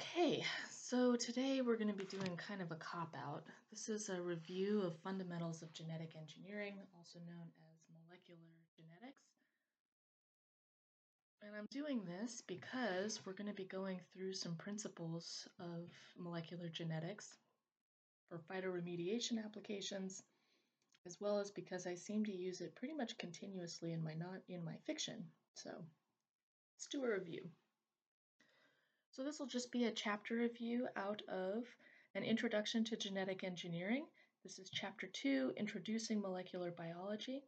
Okay, so today we're going to be doing kind of a cop out. This is a review of fundamentals of genetic engineering, also known as molecular genetics. And I'm doing this because we're going to be going through some principles of molecular genetics for phytoremediation applications, as well as because I seem to use it pretty much continuously in my not in my fiction. So let's do a review. So this will just be a chapter review out of an introduction to genetic engineering. This is chapter two, introducing molecular biology.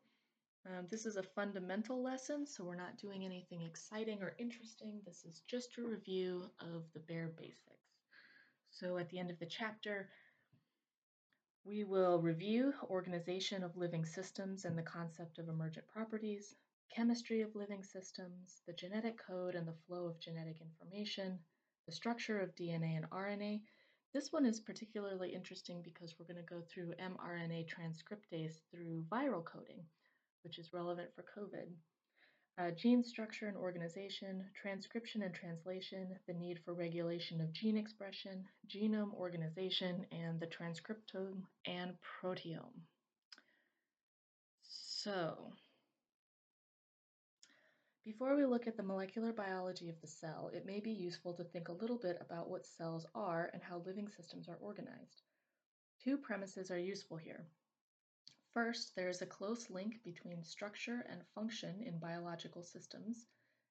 Um, this is a fundamental lesson, so we're not doing anything exciting or interesting. This is just a review of the bare basics. So at the end of the chapter, we will review organization of living systems and the concept of emergent properties, chemistry of living systems, the genetic code and the flow of genetic information, the structure of DNA and RNA. This one is particularly interesting because we're going to go through mRNA transcriptase through viral coding, which is relevant for COVID. Uh, gene structure and organization, transcription and translation, the need for regulation of gene expression, genome organization, and the transcriptome and proteome. So, before we look at the molecular biology of the cell, it may be useful to think a little bit about what cells are and how living systems are organized. Two premises are useful here. First, there is a close link between structure and function in biological systems.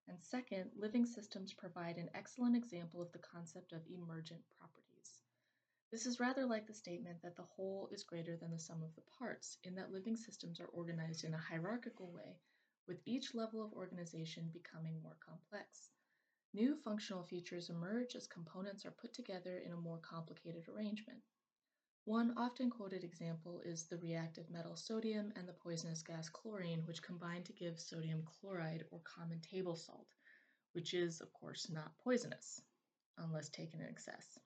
And second, living systems provide an excellent example of the concept of emergent properties. This is rather like the statement that the whole is greater than the sum of the parts, in that living systems are organized in a hierarchical way with each level of organization becoming more complex. New functional features emerge as components are put together in a more complicated arrangement. One often quoted example is the reactive metal sodium and the poisonous gas chlorine, which combine to give sodium chloride or common table salt, which is, of course, not poisonous unless taken in excess.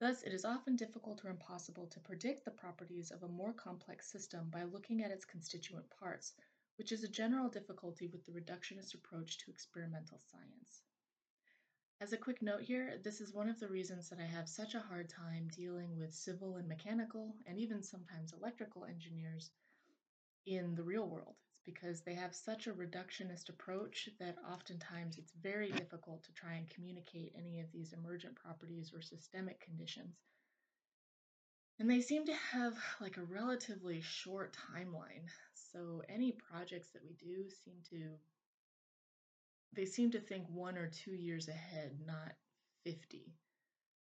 Thus, it is often difficult or impossible to predict the properties of a more complex system by looking at its constituent parts, which is a general difficulty with the reductionist approach to experimental science. As a quick note here, this is one of the reasons that I have such a hard time dealing with civil and mechanical, and even sometimes electrical engineers in the real world. It's because they have such a reductionist approach that oftentimes it's very difficult to try and communicate any of these emergent properties or systemic conditions. And they seem to have like a relatively short timeline. So any projects that we do seem to they seem to think one or two years ahead, not 50.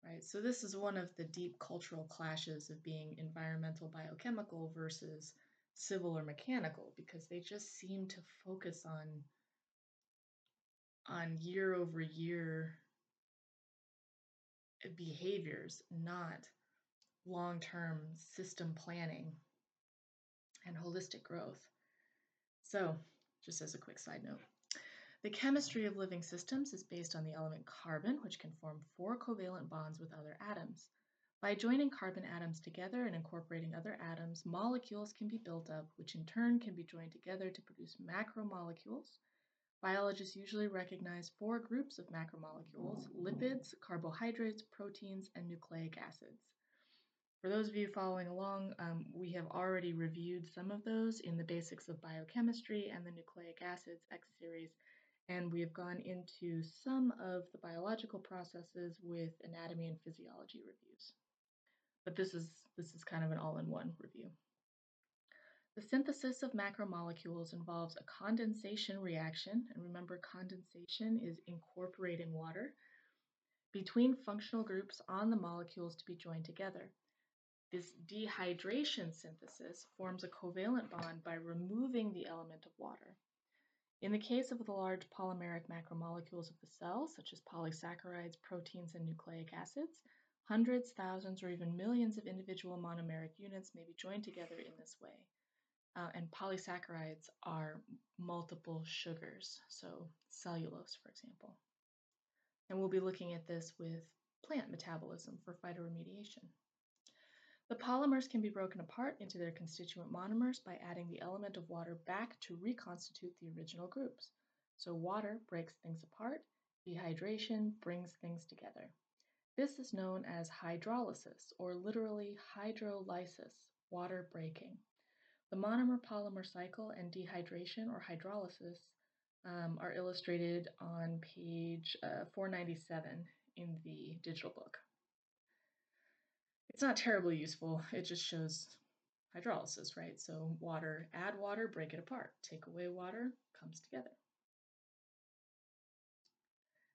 Right? So this is one of the deep cultural clashes of being environmental biochemical versus civil or mechanical because they just seem to focus on on year over year behaviors, not long-term system planning and holistic growth. So, just as a quick side note, the chemistry of living systems is based on the element carbon, which can form four covalent bonds with other atoms. By joining carbon atoms together and incorporating other atoms, molecules can be built up, which in turn can be joined together to produce macromolecules. Biologists usually recognize four groups of macromolecules lipids, carbohydrates, proteins, and nucleic acids. For those of you following along, um, we have already reviewed some of those in the basics of biochemistry and the nucleic acids X series, and we have gone into some of the biological processes with anatomy and physiology reviews. But this is, this is kind of an all-in-one review. The synthesis of macromolecules involves a condensation reaction, and remember condensation is incorporating water, between functional groups on the molecules to be joined together. This dehydration synthesis forms a covalent bond by removing the element of water. In the case of the large polymeric macromolecules of the cell, such as polysaccharides, proteins, and nucleic acids, hundreds, thousands, or even millions of individual monomeric units may be joined together in this way. Uh, and polysaccharides are multiple sugars, so cellulose, for example. And we'll be looking at this with plant metabolism for phytoremediation. The polymers can be broken apart into their constituent monomers by adding the element of water back to reconstitute the original groups. So water breaks things apart, dehydration brings things together. This is known as hydrolysis, or literally hydrolysis, water breaking. The monomer polymer cycle and dehydration or hydrolysis um, are illustrated on page uh, 497 in the digital book. It's not terribly useful, it just shows hydrolysis, right? So water, add water, break it apart. Take away water, comes together.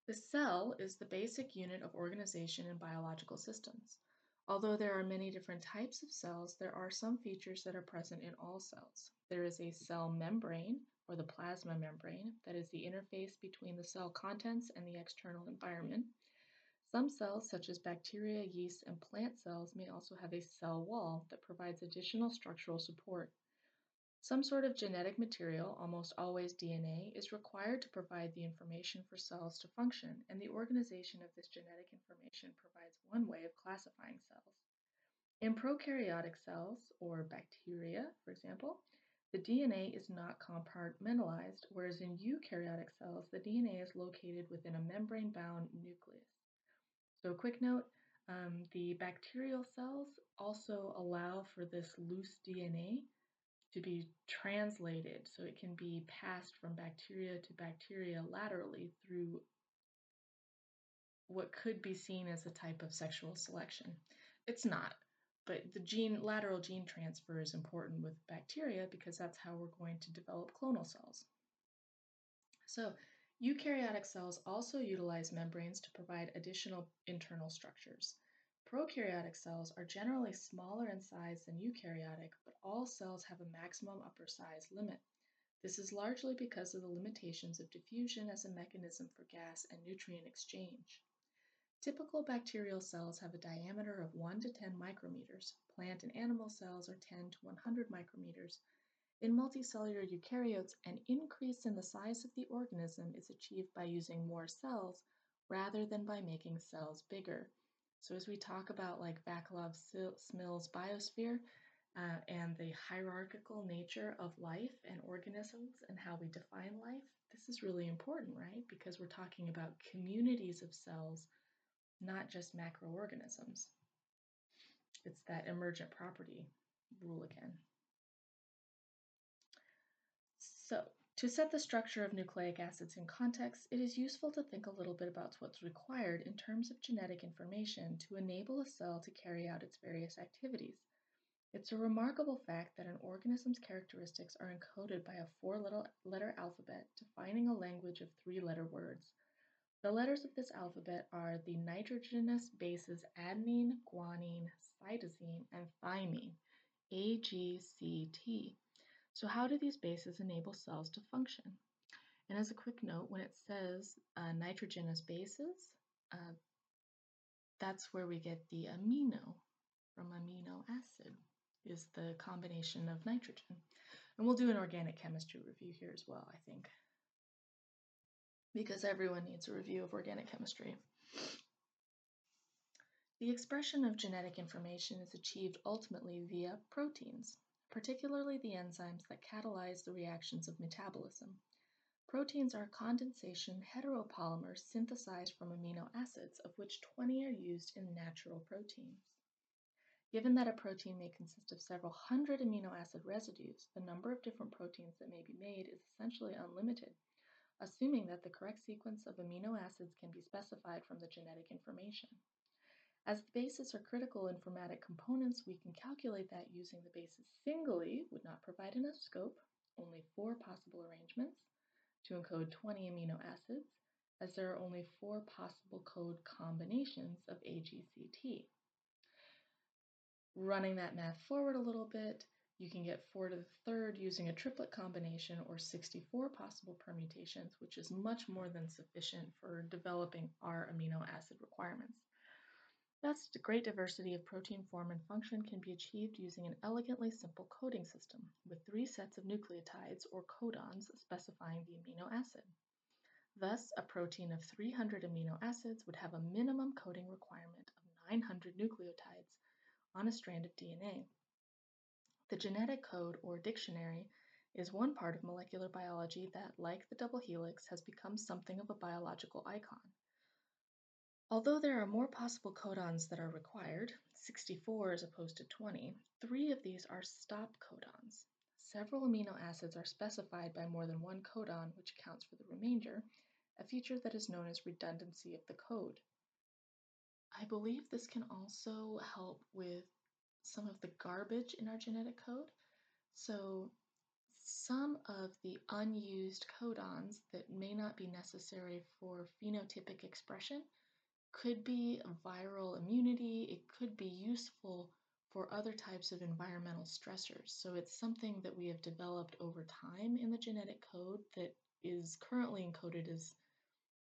The cell is the basic unit of organization in biological systems. Although there are many different types of cells, there are some features that are present in all cells. There is a cell membrane, or the plasma membrane, that is the interface between the cell contents and the external environment. Some cells, such as bacteria, yeast, and plant cells, may also have a cell wall that provides additional structural support. Some sort of genetic material, almost always DNA, is required to provide the information for cells to function, and the organization of this genetic information provides one way of classifying cells. In prokaryotic cells, or bacteria, for example, the DNA is not compartmentalized, whereas in eukaryotic cells, the DNA is located within a membrane bound nucleus. So a quick note, um, the bacterial cells also allow for this loose DNA to be translated so it can be passed from bacteria to bacteria laterally through what could be seen as a type of sexual selection. It's not, but the gene lateral gene transfer is important with bacteria because that's how we're going to develop clonal cells. So Eukaryotic cells also utilize membranes to provide additional internal structures. Prokaryotic cells are generally smaller in size than eukaryotic, but all cells have a maximum upper size limit. This is largely because of the limitations of diffusion as a mechanism for gas and nutrient exchange. Typical bacterial cells have a diameter of 1 to 10 micrometers. Plant and animal cells are 10 to 100 micrometers, in multicellular eukaryotes, an increase in the size of the organism is achieved by using more cells rather than by making cells bigger. So as we talk about like Vaclav-Smil's biosphere uh, and the hierarchical nature of life and organisms and how we define life, this is really important, right? Because we're talking about communities of cells, not just macroorganisms. It's that emergent property rule again. So, to set the structure of nucleic acids in context, it is useful to think a little bit about what's required in terms of genetic information to enable a cell to carry out its various activities. It's a remarkable fact that an organism's characteristics are encoded by a four letter alphabet defining a language of three letter words. The letters of this alphabet are the nitrogenous bases adenine, guanine, cytosine, and thymine, A, G, C, T. So how do these bases enable cells to function? And as a quick note, when it says uh, nitrogenous bases, uh, that's where we get the amino from amino acid is the combination of nitrogen. And we'll do an organic chemistry review here as well, I think, because everyone needs a review of organic chemistry. The expression of genetic information is achieved ultimately via proteins particularly the enzymes that catalyze the reactions of metabolism. Proteins are condensation heteropolymers synthesized from amino acids, of which 20 are used in natural proteins. Given that a protein may consist of several hundred amino acid residues, the number of different proteins that may be made is essentially unlimited, assuming that the correct sequence of amino acids can be specified from the genetic information. As the bases are critical informatic components, we can calculate that using the bases singly would not provide enough scope, only four possible arrangements, to encode 20 amino acids, as there are only four possible code combinations of AGCT. Running that math forward a little bit, you can get 4 to the third using a triplet combination or 64 possible permutations, which is much more than sufficient for developing our amino acid requirements. Thus, great diversity of protein form and function can be achieved using an elegantly simple coding system, with three sets of nucleotides or codons specifying the amino acid. Thus, a protein of 300 amino acids would have a minimum coding requirement of 900 nucleotides on a strand of DNA. The genetic code, or dictionary, is one part of molecular biology that, like the double helix, has become something of a biological icon. Although there are more possible codons that are required, 64 as opposed to 20, three of these are stop codons. Several amino acids are specified by more than one codon, which accounts for the remainder, a feature that is known as redundancy of the code. I believe this can also help with some of the garbage in our genetic code. So some of the unused codons that may not be necessary for phenotypic expression could be viral immunity, it could be useful for other types of environmental stressors. So it's something that we have developed over time in the genetic code that is currently encoded as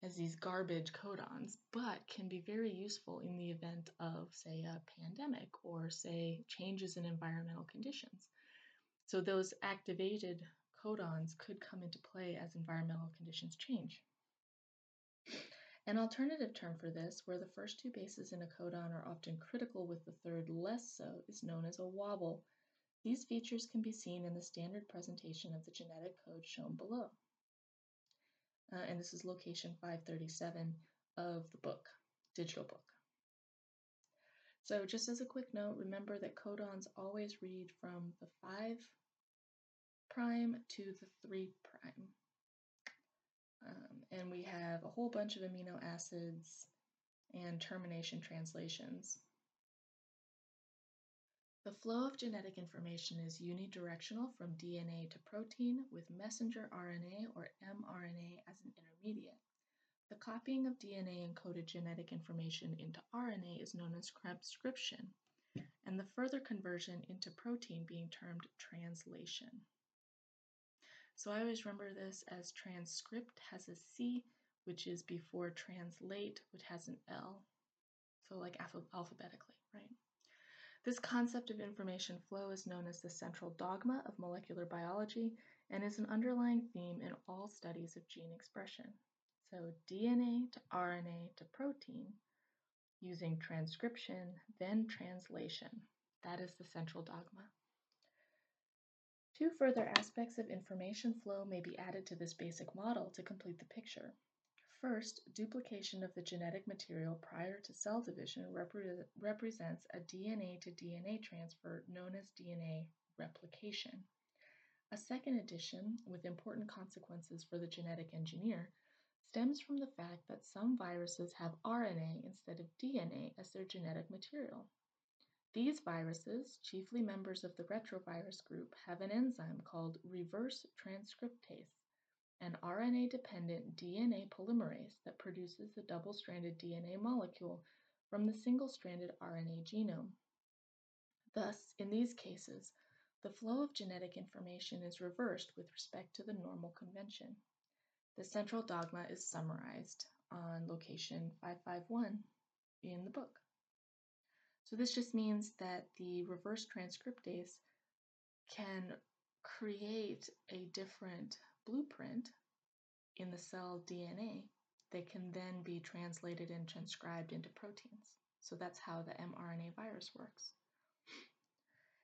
as these garbage codons, but can be very useful in the event of, say, a pandemic or, say, changes in environmental conditions. So those activated codons could come into play as environmental conditions change. An alternative term for this, where the first two bases in a codon are often critical with the third less so, is known as a wobble. These features can be seen in the standard presentation of the genetic code shown below. Uh, and this is location 537 of the book, digital book. So just as a quick note, remember that codons always read from the 5 prime to the 3 prime. Um, and we have a whole bunch of amino acids and termination translations. The flow of genetic information is unidirectional from DNA to protein with messenger RNA or mRNA as an intermediate. The copying of DNA encoded genetic information into RNA is known as transcription, and the further conversion into protein being termed translation. So I always remember this as transcript has a C, which is before translate, which has an L. So like alph alphabetically, right? This concept of information flow is known as the central dogma of molecular biology and is an underlying theme in all studies of gene expression. So DNA to RNA to protein using transcription, then translation. That is the central dogma. Two further aspects of information flow may be added to this basic model to complete the picture. First, duplication of the genetic material prior to cell division repre represents a DNA to DNA transfer known as DNA replication. A second addition, with important consequences for the genetic engineer, stems from the fact that some viruses have RNA instead of DNA as their genetic material. These viruses, chiefly members of the retrovirus group, have an enzyme called reverse transcriptase, an RNA-dependent DNA polymerase that produces the double-stranded DNA molecule from the single-stranded RNA genome. Thus, in these cases, the flow of genetic information is reversed with respect to the normal convention. The central dogma is summarized on location 551 in the book. So this just means that the reverse transcriptase can create a different blueprint in the cell DNA that can then be translated and transcribed into proteins. So that's how the mRNA virus works.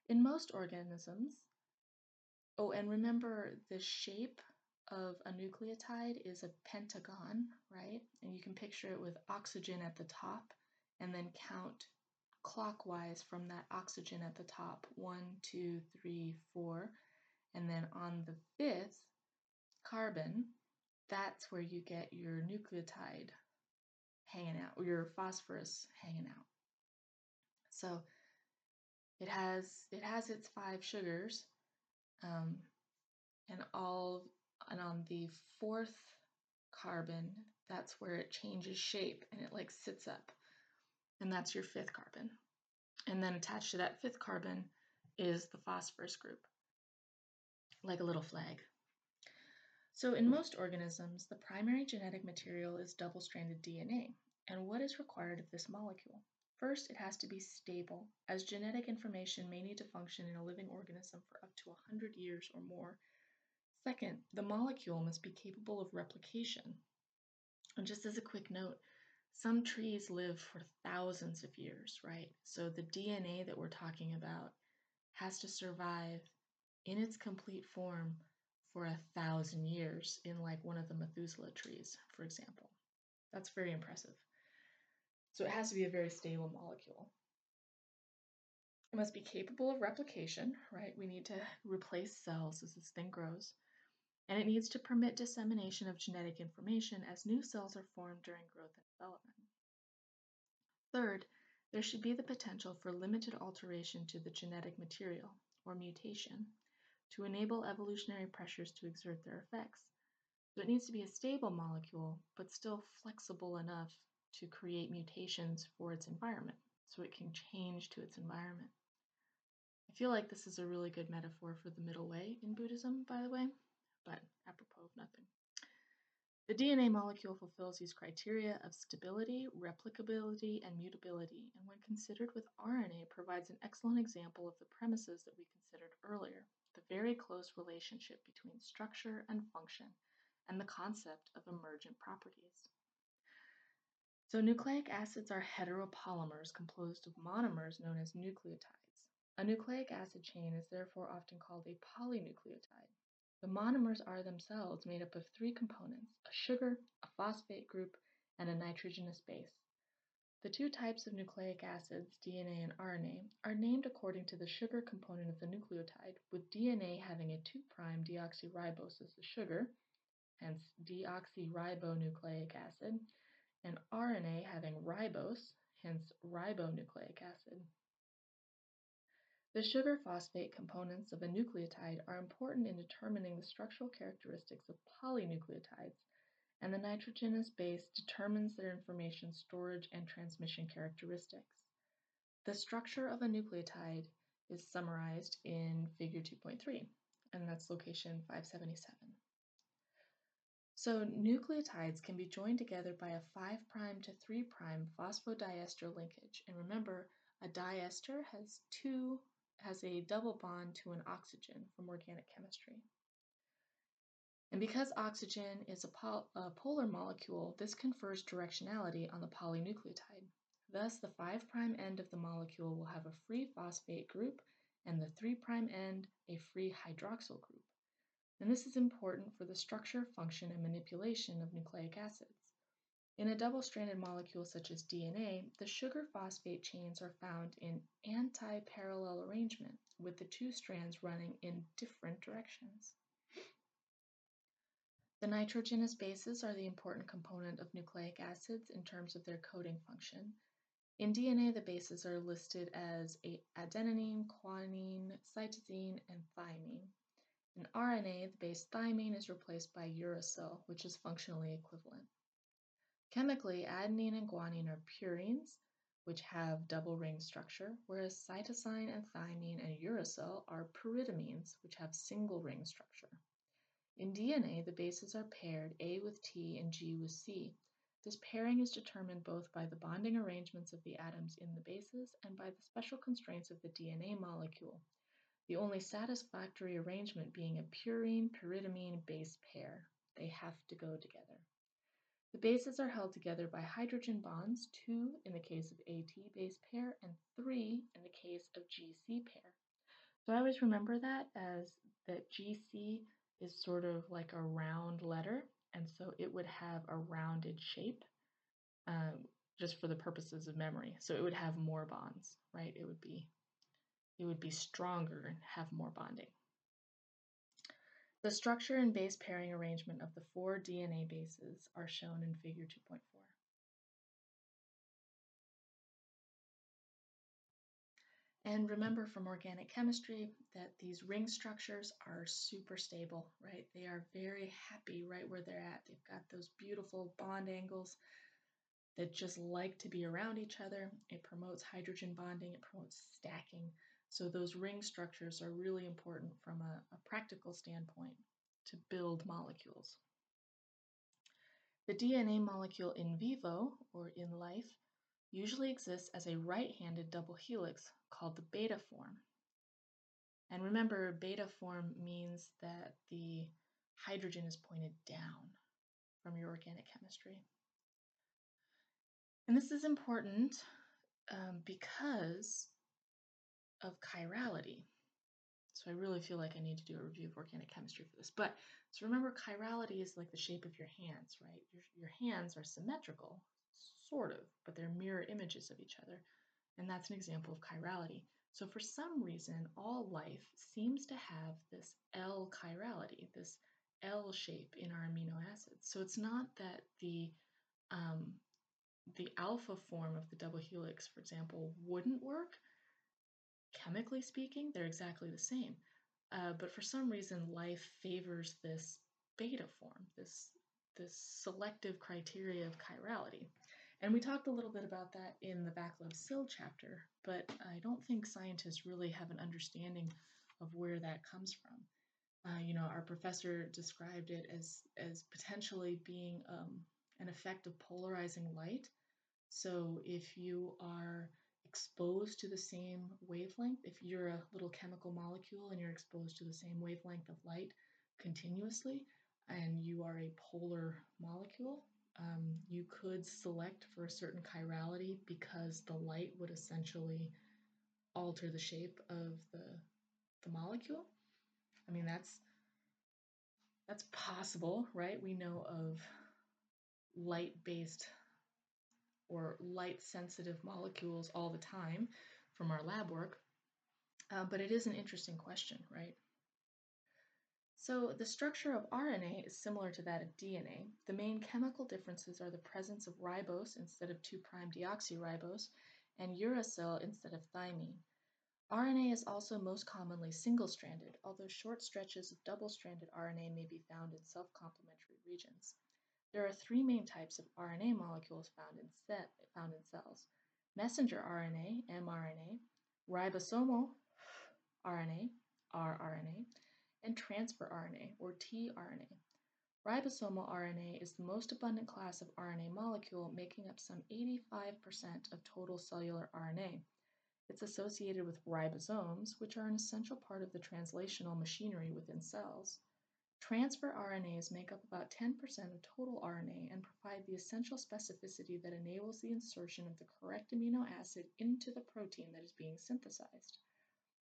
In most organisms, oh, and remember the shape of a nucleotide is a pentagon, right? And you can picture it with oxygen at the top and then count clockwise from that oxygen at the top one, two, three, four. And then on the fifth carbon, that's where you get your nucleotide hanging out, or your phosphorus hanging out. So it has it has its five sugars, um, and all and on the fourth carbon, that's where it changes shape and it like sits up and that's your fifth carbon. And then attached to that fifth carbon is the phosphorus group, like a little flag. So in most organisms, the primary genetic material is double-stranded DNA. And what is required of this molecule? First, it has to be stable, as genetic information may need to function in a living organism for up to 100 years or more. Second, the molecule must be capable of replication. And just as a quick note, some trees live for thousands of years, right? So the DNA that we're talking about has to survive in its complete form for a thousand years in like one of the Methuselah trees, for example. That's very impressive. So it has to be a very stable molecule. It must be capable of replication, right? We need to replace cells as this thing grows. And it needs to permit dissemination of genetic information as new cells are formed during growth and development. Third, there should be the potential for limited alteration to the genetic material, or mutation, to enable evolutionary pressures to exert their effects. So it needs to be a stable molecule, but still flexible enough to create mutations for its environment, so it can change to its environment. I feel like this is a really good metaphor for the middle way in Buddhism, by the way, but apropos of nothing. The DNA molecule fulfills these criteria of stability, replicability, and mutability, and when considered with RNA, provides an excellent example of the premises that we considered earlier the very close relationship between structure and function, and the concept of emergent properties. So, nucleic acids are heteropolymers composed of monomers known as nucleotides. A nucleic acid chain is therefore often called a polynucleotide. The monomers are themselves made up of three components a sugar, a phosphate group, and a nitrogenous base. The two types of nucleic acids, DNA and RNA, are named according to the sugar component of the nucleotide, with DNA having a 2' deoxyribose as the sugar, hence deoxyribonucleic acid, and RNA having ribose, hence ribonucleic acid. The sugar phosphate components of a nucleotide are important in determining the structural characteristics of polynucleotides, and the nitrogenous base determines their information storage and transmission characteristics. The structure of a nucleotide is summarized in figure 2.3, and that's location 577. So nucleotides can be joined together by a 5' to 3' phosphodiester linkage. And remember, a diester has two has a double bond to an oxygen from organic chemistry. And because oxygen is a, pol a, polar molecule, this confers directionality on the polynucleotide. Thus, the 5' end of the molecule will have a free phosphate group and the 3' end a free hydroxyl group. And this is important for the structure, function, and manipulation of nucleic acids. In a double-stranded molecule such as DNA, the sugar-phosphate chains are found in anti-parallel arrangement, with the two strands running in different directions. The nitrogenous bases are the important component of nucleic acids in terms of their coding function. In DNA, the bases are listed as adenine, guanine, cytosine, and thymine. In RNA, the base thymine is replaced by uracil, which is functionally equivalent. Chemically, adenine and guanine are purines, which have double ring structure, whereas cytosine and thymine and uracil are pyrimidines, which have single ring structure. In DNA, the bases are paired A with T and G with C. This pairing is determined both by the bonding arrangements of the atoms in the bases and by the special constraints of the DNA molecule, the only satisfactory arrangement being a purine pyrimidine base pair. They have to go together. The bases are held together by hydrogen bonds, two in the case of AT base pair and three in the case of GC pair. So I always remember that as that GC is sort of like a round letter, and so it would have a rounded shape um, just for the purposes of memory. So it would have more bonds, right? It would be it would be stronger and have more bonding. The structure and base pairing arrangement of the four DNA bases are shown in figure 2.4. And remember from organic chemistry that these ring structures are super stable, right? They are very happy right where they're at. They've got those beautiful bond angles that just like to be around each other. It promotes hydrogen bonding, it promotes stacking. So those ring structures are really important from a, a practical standpoint to build molecules. The DNA molecule in vivo, or in life, usually exists as a right-handed double helix called the beta form. And remember, beta form means that the hydrogen is pointed down from your organic chemistry. And this is important um, because of chirality. So I really feel like I need to do a review of organic chemistry for this. But so remember, chirality is like the shape of your hands, right? Your, your hands are symmetrical, sort of, but they're mirror images of each other. And that's an example of chirality. So for some reason, all life seems to have this L chirality, this L shape in our amino acids. So it's not that the um, the alpha form of the double helix, for example, wouldn't work. Chemically speaking, they're exactly the same. Uh, but for some reason, life favors this beta form, this, this selective criteria of chirality. And we talked a little bit about that in the Vaclav Smil chapter, but I don't think scientists really have an understanding of where that comes from. Uh, you know, our professor described it as, as potentially being um, an effect of polarizing light. So if you are exposed to the same wavelength, if you're a little chemical molecule and you're exposed to the same wavelength of light continuously, and you are a polar molecule, um, you could select for a certain chirality because the light would essentially alter the shape of the, the molecule. I mean, that's that's possible, right? We know of light-based or light-sensitive molecules all the time from our lab work, uh, but it is an interesting question, right? So the structure of RNA is similar to that of DNA. The main chemical differences are the presence of ribose instead of 2' deoxyribose and uracil instead of thymine. RNA is also most commonly single-stranded, although short stretches of double-stranded RNA may be found in self-complementary regions. There are three main types of RNA molecules found in, found in cells. Messenger RNA, mRNA, ribosomal RNA, rRNA, and transfer RNA, or tRNA. Ribosomal RNA is the most abundant class of RNA molecule, making up some 85% of total cellular RNA. It's associated with ribosomes, which are an essential part of the translational machinery within cells. Transfer RNAs make up about 10% of total RNA and provide the essential specificity that enables the insertion of the correct amino acid into the protein that is being synthesized.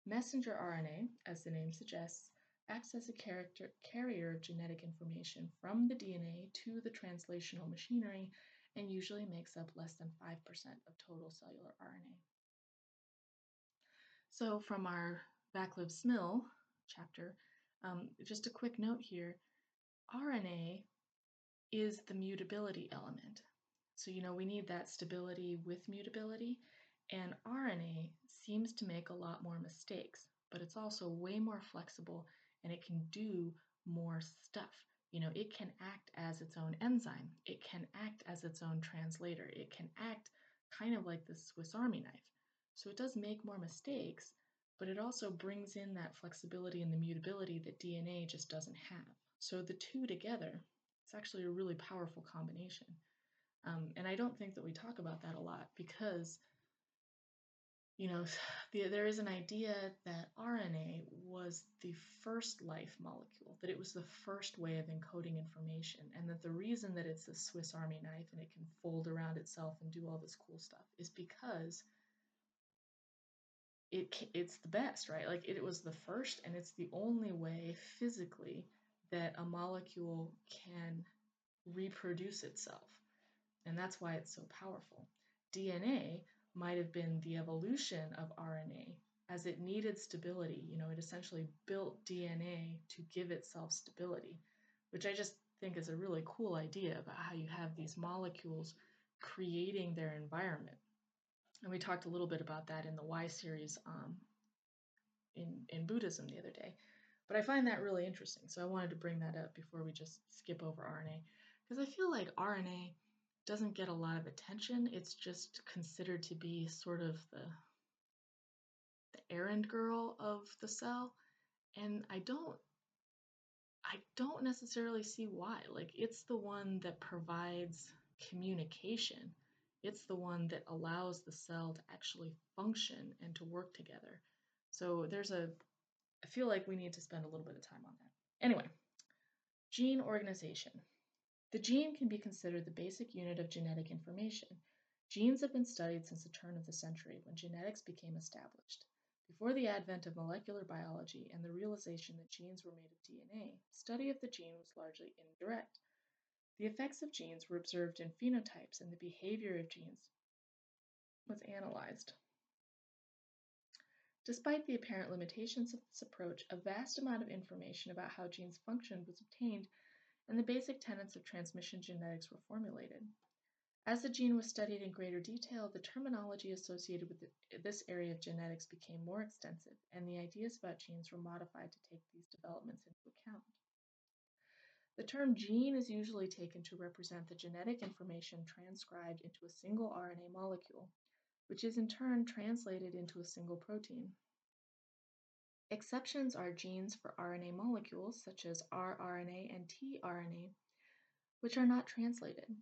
Messenger RNA, as the name suggests, acts as a carrier of genetic information from the DNA to the translational machinery and usually makes up less than 5% of total cellular RNA. So from our Vaclav Smil chapter, um, just a quick note here, RNA is the mutability element. So, you know, we need that stability with mutability, and RNA seems to make a lot more mistakes, but it's also way more flexible and it can do more stuff. You know, it can act as its own enzyme, it can act as its own translator, it can act kind of like the Swiss Army knife. So it does make more mistakes, but it also brings in that flexibility and the mutability that DNA just doesn't have. So the two together, it's actually a really powerful combination. Um, and I don't think that we talk about that a lot because, you know, the, there is an idea that RNA was the first life molecule, that it was the first way of encoding information, and that the reason that it's a Swiss Army knife and it can fold around itself and do all this cool stuff is because it it's the best, right? Like it, it was the first and it's the only way physically that a molecule can reproduce itself. And that's why it's so powerful. DNA might have been the evolution of RNA as it needed stability. You know, it essentially built DNA to give itself stability, which I just think is a really cool idea about how you have these molecules creating their environment. And we talked a little bit about that in the Y series um, in, in Buddhism the other day. But I find that really interesting. So I wanted to bring that up before we just skip over RNA. Because I feel like RNA doesn't get a lot of attention. It's just considered to be sort of the, the errand girl of the cell. And I don't I don't necessarily see why. Like it's the one that provides communication it's the one that allows the cell to actually function and to work together. So there's a, I feel like we need to spend a little bit of time on that. Anyway, gene organization. The gene can be considered the basic unit of genetic information. Genes have been studied since the turn of the century when genetics became established. Before the advent of molecular biology and the realization that genes were made of DNA, study of the gene was largely indirect. The effects of genes were observed in phenotypes, and the behavior of genes was analyzed. Despite the apparent limitations of this approach, a vast amount of information about how genes functioned was obtained, and the basic tenets of transmission genetics were formulated. As the gene was studied in greater detail, the terminology associated with this area of genetics became more extensive, and the ideas about genes were modified to take these developments into account. The term gene is usually taken to represent the genetic information transcribed into a single RNA molecule, which is in turn translated into a single protein. Exceptions are genes for RNA molecules, such as rRNA and tRNA, which are not translated.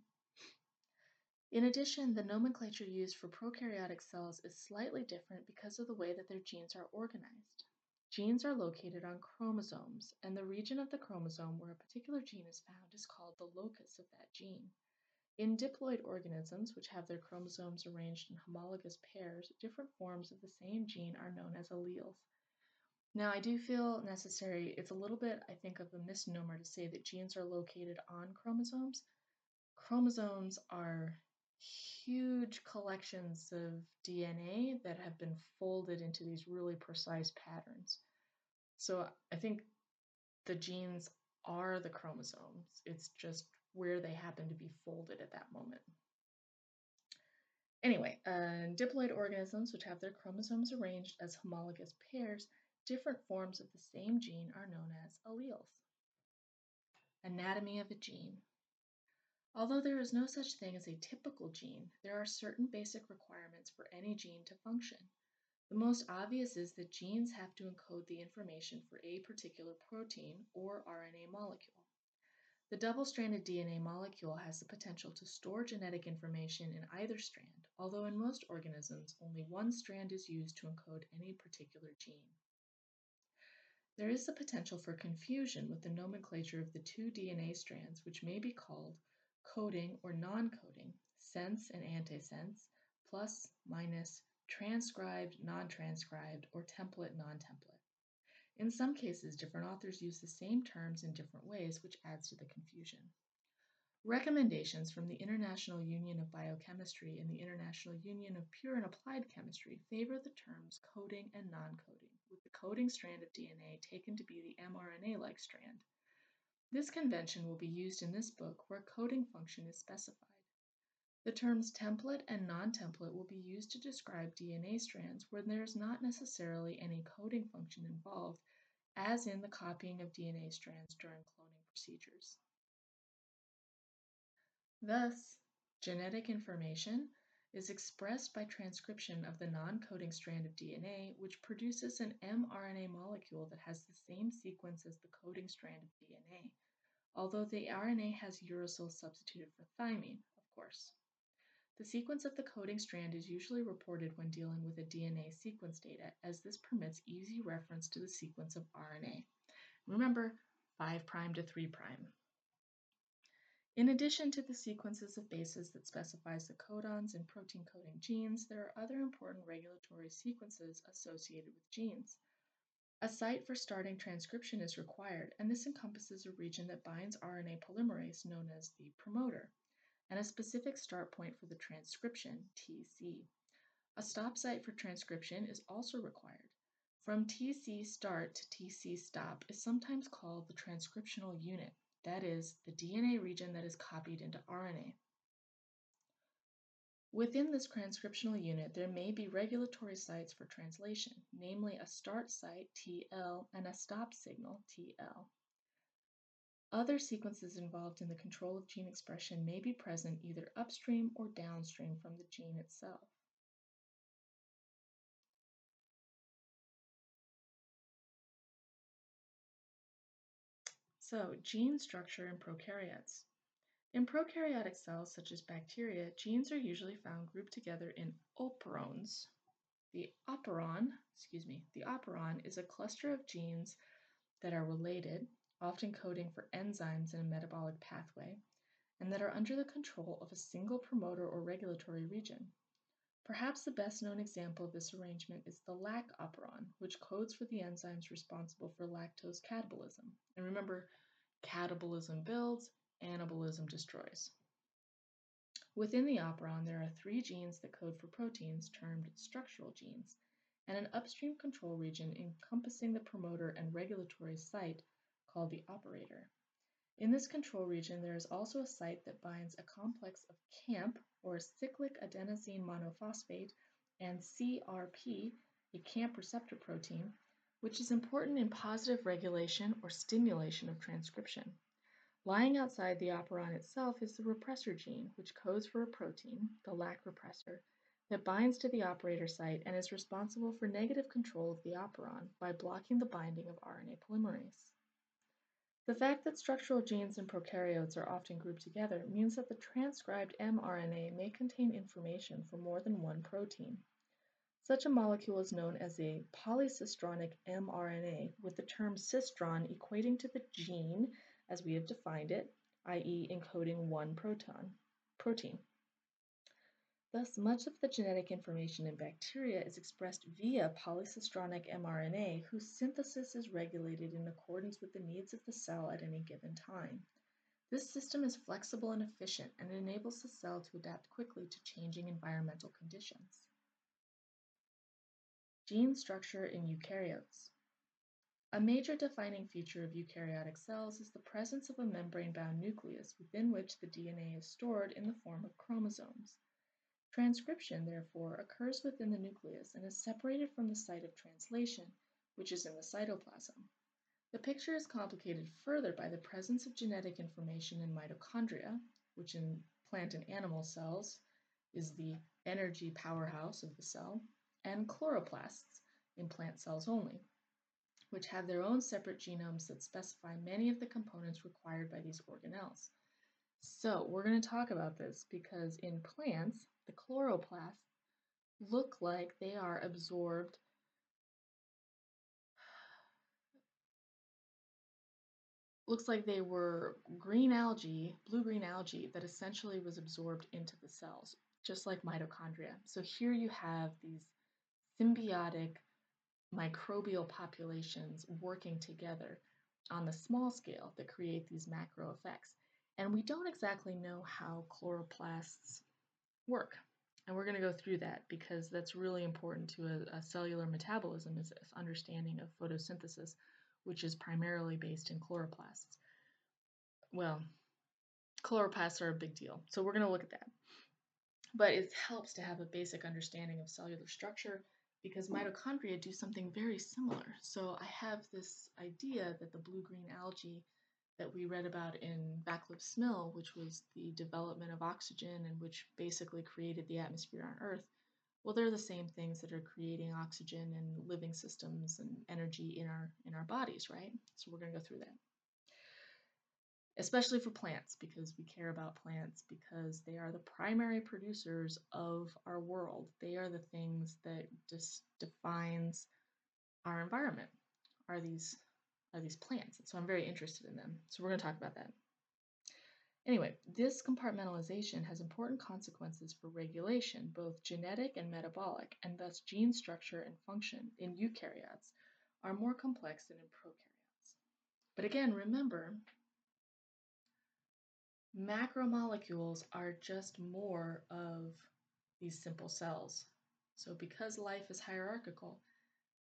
In addition, the nomenclature used for prokaryotic cells is slightly different because of the way that their genes are organized. Genes are located on chromosomes, and the region of the chromosome where a particular gene is found is called the locus of that gene. In diploid organisms, which have their chromosomes arranged in homologous pairs, different forms of the same gene are known as alleles. Now, I do feel necessary, it's a little bit, I think, of a misnomer to say that genes are located on chromosomes. Chromosomes are huge collections of DNA that have been folded into these really precise patterns. So I think the genes are the chromosomes. It's just where they happen to be folded at that moment. Anyway, uh, diploid organisms, which have their chromosomes arranged as homologous pairs, different forms of the same gene are known as alleles. Anatomy of a gene. Although there is no such thing as a typical gene, there are certain basic requirements for any gene to function. The most obvious is that genes have to encode the information for a particular protein or RNA molecule. The double-stranded DNA molecule has the potential to store genetic information in either strand, although in most organisms only one strand is used to encode any particular gene. There is the potential for confusion with the nomenclature of the two DNA strands, which may be called coding or non-coding, sense and antisense, plus, minus, transcribed, non-transcribed, or template, non-template. In some cases, different authors use the same terms in different ways, which adds to the confusion. Recommendations from the International Union of Biochemistry and the International Union of Pure and Applied Chemistry favor the terms coding and non-coding, with the coding strand of DNA taken to be the mRNA-like strand. This convention will be used in this book where coding function is specified. The terms template and non-template will be used to describe DNA strands where there is not necessarily any coding function involved, as in the copying of DNA strands during cloning procedures. Thus, genetic information is expressed by transcription of the non-coding strand of DNA, which produces an mRNA molecule that has the same sequence as the coding strand of DNA, although the RNA has uracil substituted for thymine, of course. The sequence of the coding strand is usually reported when dealing with a DNA sequence data, as this permits easy reference to the sequence of RNA. Remember, 5' to 3'. In addition to the sequences of bases that specifies the codons in protein coding genes, there are other important regulatory sequences associated with genes. A site for starting transcription is required, and this encompasses a region that binds RNA polymerase known as the promoter, and a specific start point for the transcription, TC. A stop site for transcription is also required. From TC start to TC stop is sometimes called the transcriptional unit that is, the DNA region that is copied into RNA. Within this transcriptional unit, there may be regulatory sites for translation, namely a start site, TL, and a stop signal, TL. Other sequences involved in the control of gene expression may be present either upstream or downstream from the gene itself. So, gene structure in prokaryotes. In prokaryotic cells, such as bacteria, genes are usually found grouped together in operons. The operon, excuse me, the operon is a cluster of genes that are related, often coding for enzymes in a metabolic pathway, and that are under the control of a single promoter or regulatory region. Perhaps the best known example of this arrangement is the lac operon, which codes for the enzymes responsible for lactose catabolism. And remember, catabolism builds, anabolism destroys. Within the operon, there are three genes that code for proteins termed structural genes, and an upstream control region encompassing the promoter and regulatory site called the operator. In this control region, there is also a site that binds a complex of CAMP, or cyclic adenosine monophosphate, and CRP, a CAMP receptor protein, which is important in positive regulation or stimulation of transcription. Lying outside the operon itself is the repressor gene, which codes for a protein, the LAC repressor, that binds to the operator site and is responsible for negative control of the operon by blocking the binding of RNA polymerase. The fact that structural genes in prokaryotes are often grouped together means that the transcribed mRNA may contain information for more than one protein. Such a molecule is known as a polycistronic mRNA, with the term cistron equating to the gene as we have defined it, i.e. encoding one proton, protein. Thus, much of the genetic information in bacteria is expressed via polycistronic mRNA, whose synthesis is regulated in accordance with the needs of the cell at any given time. This system is flexible and efficient and enables the cell to adapt quickly to changing environmental conditions. Gene structure in eukaryotes. A major defining feature of eukaryotic cells is the presence of a membrane-bound nucleus within which the DNA is stored in the form of chromosomes. Transcription, therefore, occurs within the nucleus and is separated from the site of translation, which is in the cytoplasm. The picture is complicated further by the presence of genetic information in mitochondria, which in plant and animal cells is the energy powerhouse of the cell, and chloroplasts in plant cells only, which have their own separate genomes that specify many of the components required by these organelles. So we're going to talk about this because in plants, the chloroplasts look like they are absorbed looks like they were green algae, blue-green algae that essentially was absorbed into the cells, just like mitochondria. So here you have these symbiotic microbial populations working together on the small scale that create these macro effects. And we don't exactly know how chloroplasts work. And we're going to go through that because that's really important to a, a, cellular metabolism is this understanding of photosynthesis, which is primarily based in chloroplasts. Well, chloroplasts are a big deal, so we're going to look at that. But it helps to have a basic understanding of cellular structure because mitochondria do something very similar. So I have this idea that the blue-green algae that we read about in Vaclav Smil, which was the development of oxygen and which basically created the atmosphere on Earth, well, they're the same things that are creating oxygen and living systems and energy in our in our bodies, right? So we're going to go through that. Especially for plants, because we care about plants because they are the primary producers of our world. They are the things that just defines our environment. Are these are these plants. So I'm very interested in them. So we're going to talk about that. Anyway, this compartmentalization has important consequences for regulation, both genetic and metabolic, and thus gene structure and function in eukaryotes are more complex than in prokaryotes. But again, remember, macromolecules are just more of these simple cells. So because life is hierarchical,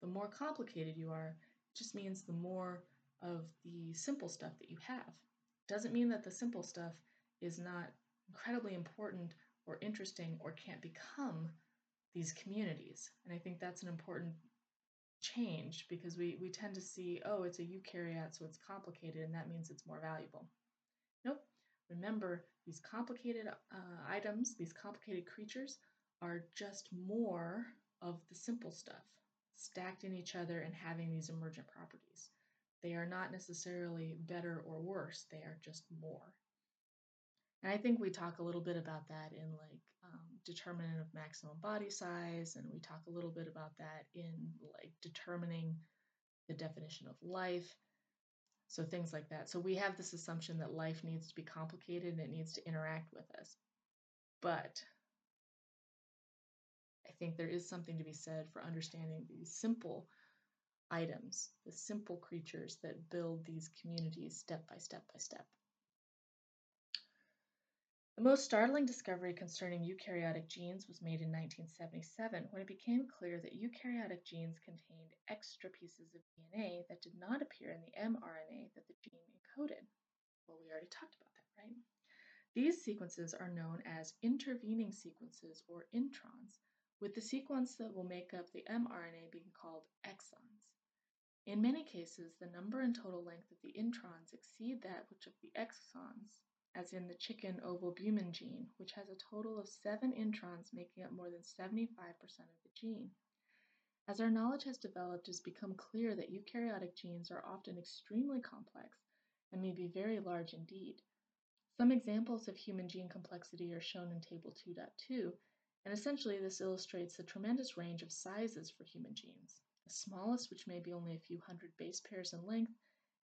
the more complicated you are, just means the more of the simple stuff that you have. Doesn't mean that the simple stuff is not incredibly important or interesting or can't become these communities. And I think that's an important change because we, we tend to see, oh, it's a eukaryote, so it's complicated, and that means it's more valuable. Remember, these complicated uh, items, these complicated creatures, are just more of the simple stuff stacked in each other and having these emergent properties. They are not necessarily better or worse, they are just more. And I think we talk a little bit about that in like um, determinant of maximum body size, and we talk a little bit about that in like determining the definition of life. So things like that. So we have this assumption that life needs to be complicated and it needs to interact with us. But I think there is something to be said for understanding these simple items, the simple creatures that build these communities step by step by step. The most startling discovery concerning eukaryotic genes was made in 1977 when it became clear that eukaryotic genes contained extra pieces of DNA that did not appear in the mRNA that the gene encoded. Well, we already talked about that, right? These sequences are known as intervening sequences or introns, with the sequence that will make up the mRNA being called exons. In many cases, the number and total length of the introns exceed that which of the exons, as in the chicken ovalbumin gene, which has a total of seven introns making up more than 75% of the gene. As our knowledge has developed, it has become clear that eukaryotic genes are often extremely complex and may be very large indeed. Some examples of human gene complexity are shown in Table 2.2, and essentially this illustrates the tremendous range of sizes for human genes the smallest, which may be only a few hundred base pairs in length,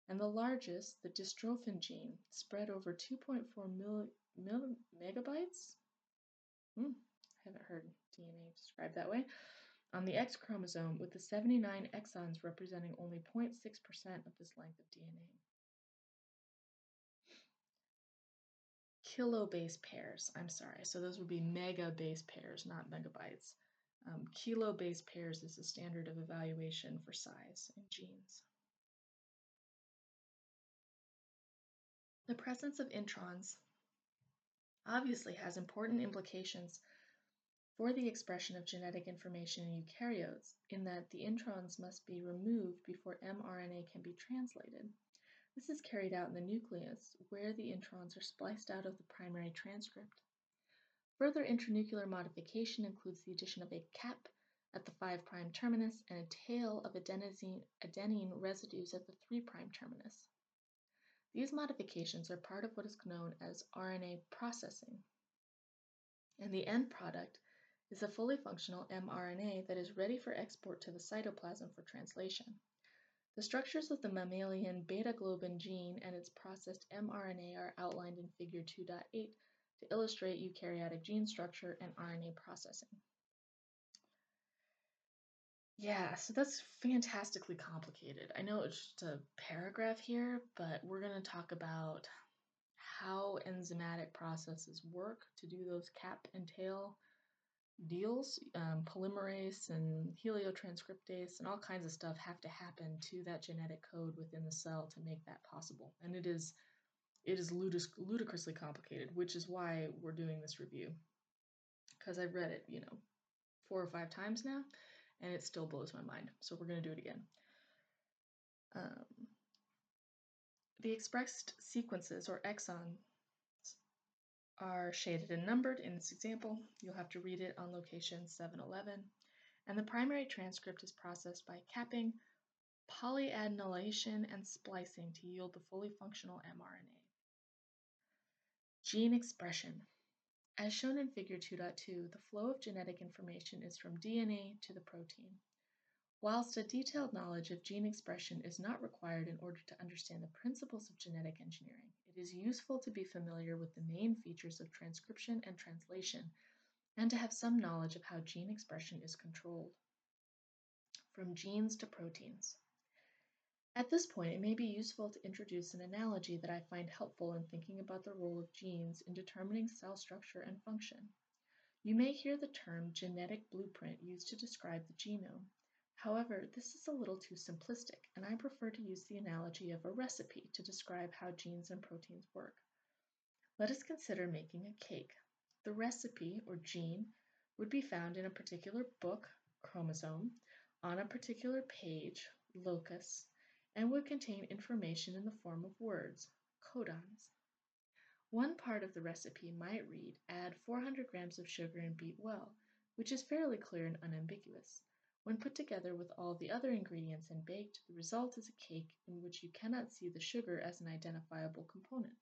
and the largest, the dystrophin gene, spread over 2.4 mil, mil, megabytes? Hmm, I haven't heard DNA described that way. On the X chromosome, with the 79 exons representing only 0.6% of this length of DNA. Kilobase pairs, I'm sorry, so those would be mega base pairs, not megabytes. Um, kilo base pairs is the standard of evaluation for size in genes. The presence of introns obviously has important implications for the expression of genetic information in eukaryotes in that the introns must be removed before mRNA can be translated. This is carried out in the nucleus, where the introns are spliced out of the primary transcript. Further intranuclear modification includes the addition of a cap at the 5' terminus and a tail of adenosine, adenine residues at the 3' terminus. These modifications are part of what is known as RNA processing, and the end product is a fully functional mRNA that is ready for export to the cytoplasm for translation. The structures of the mammalian beta globin gene and its processed mRNA are outlined in Figure 2.8 to illustrate eukaryotic gene structure and RNA processing. Yeah, so that's fantastically complicated. I know it's just a paragraph here, but we're going to talk about how enzymatic processes work to do those cap and tail deals. Um, polymerase and heliotranscriptase and all kinds of stuff have to happen to that genetic code within the cell to make that possible. And it is it is ludic- ludicrously complicated, which is why we're doing this review. Because I've read it, you know, four or five times now, and it still blows my mind. So we're going to do it again. Um, the expressed sequences or exons are shaded and numbered in this example. You'll have to read it on location 711. And the primary transcript is processed by capping, polyadenylation, and splicing to yield the fully functional mRNA. Gene expression. As shown in Figure 2.2, the flow of genetic information is from DNA to the protein. Whilst a detailed knowledge of gene expression is not required in order to understand the principles of genetic engineering, it is useful to be familiar with the main features of transcription and translation and to have some knowledge of how gene expression is controlled. From genes to proteins. At this point, it may be useful to introduce an analogy that I find helpful in thinking about the role of genes in determining cell structure and function. You may hear the term genetic blueprint used to describe the genome. However, this is a little too simplistic, and I prefer to use the analogy of a recipe to describe how genes and proteins work. Let us consider making a cake. The recipe, or gene, would be found in a particular book, chromosome, on a particular page, locus, and would contain information in the form of words, codons. One part of the recipe might read, add 400 grams of sugar and beat well, which is fairly clear and unambiguous. When put together with all the other ingredients and baked, the result is a cake in which you cannot see the sugar as an identifiable component.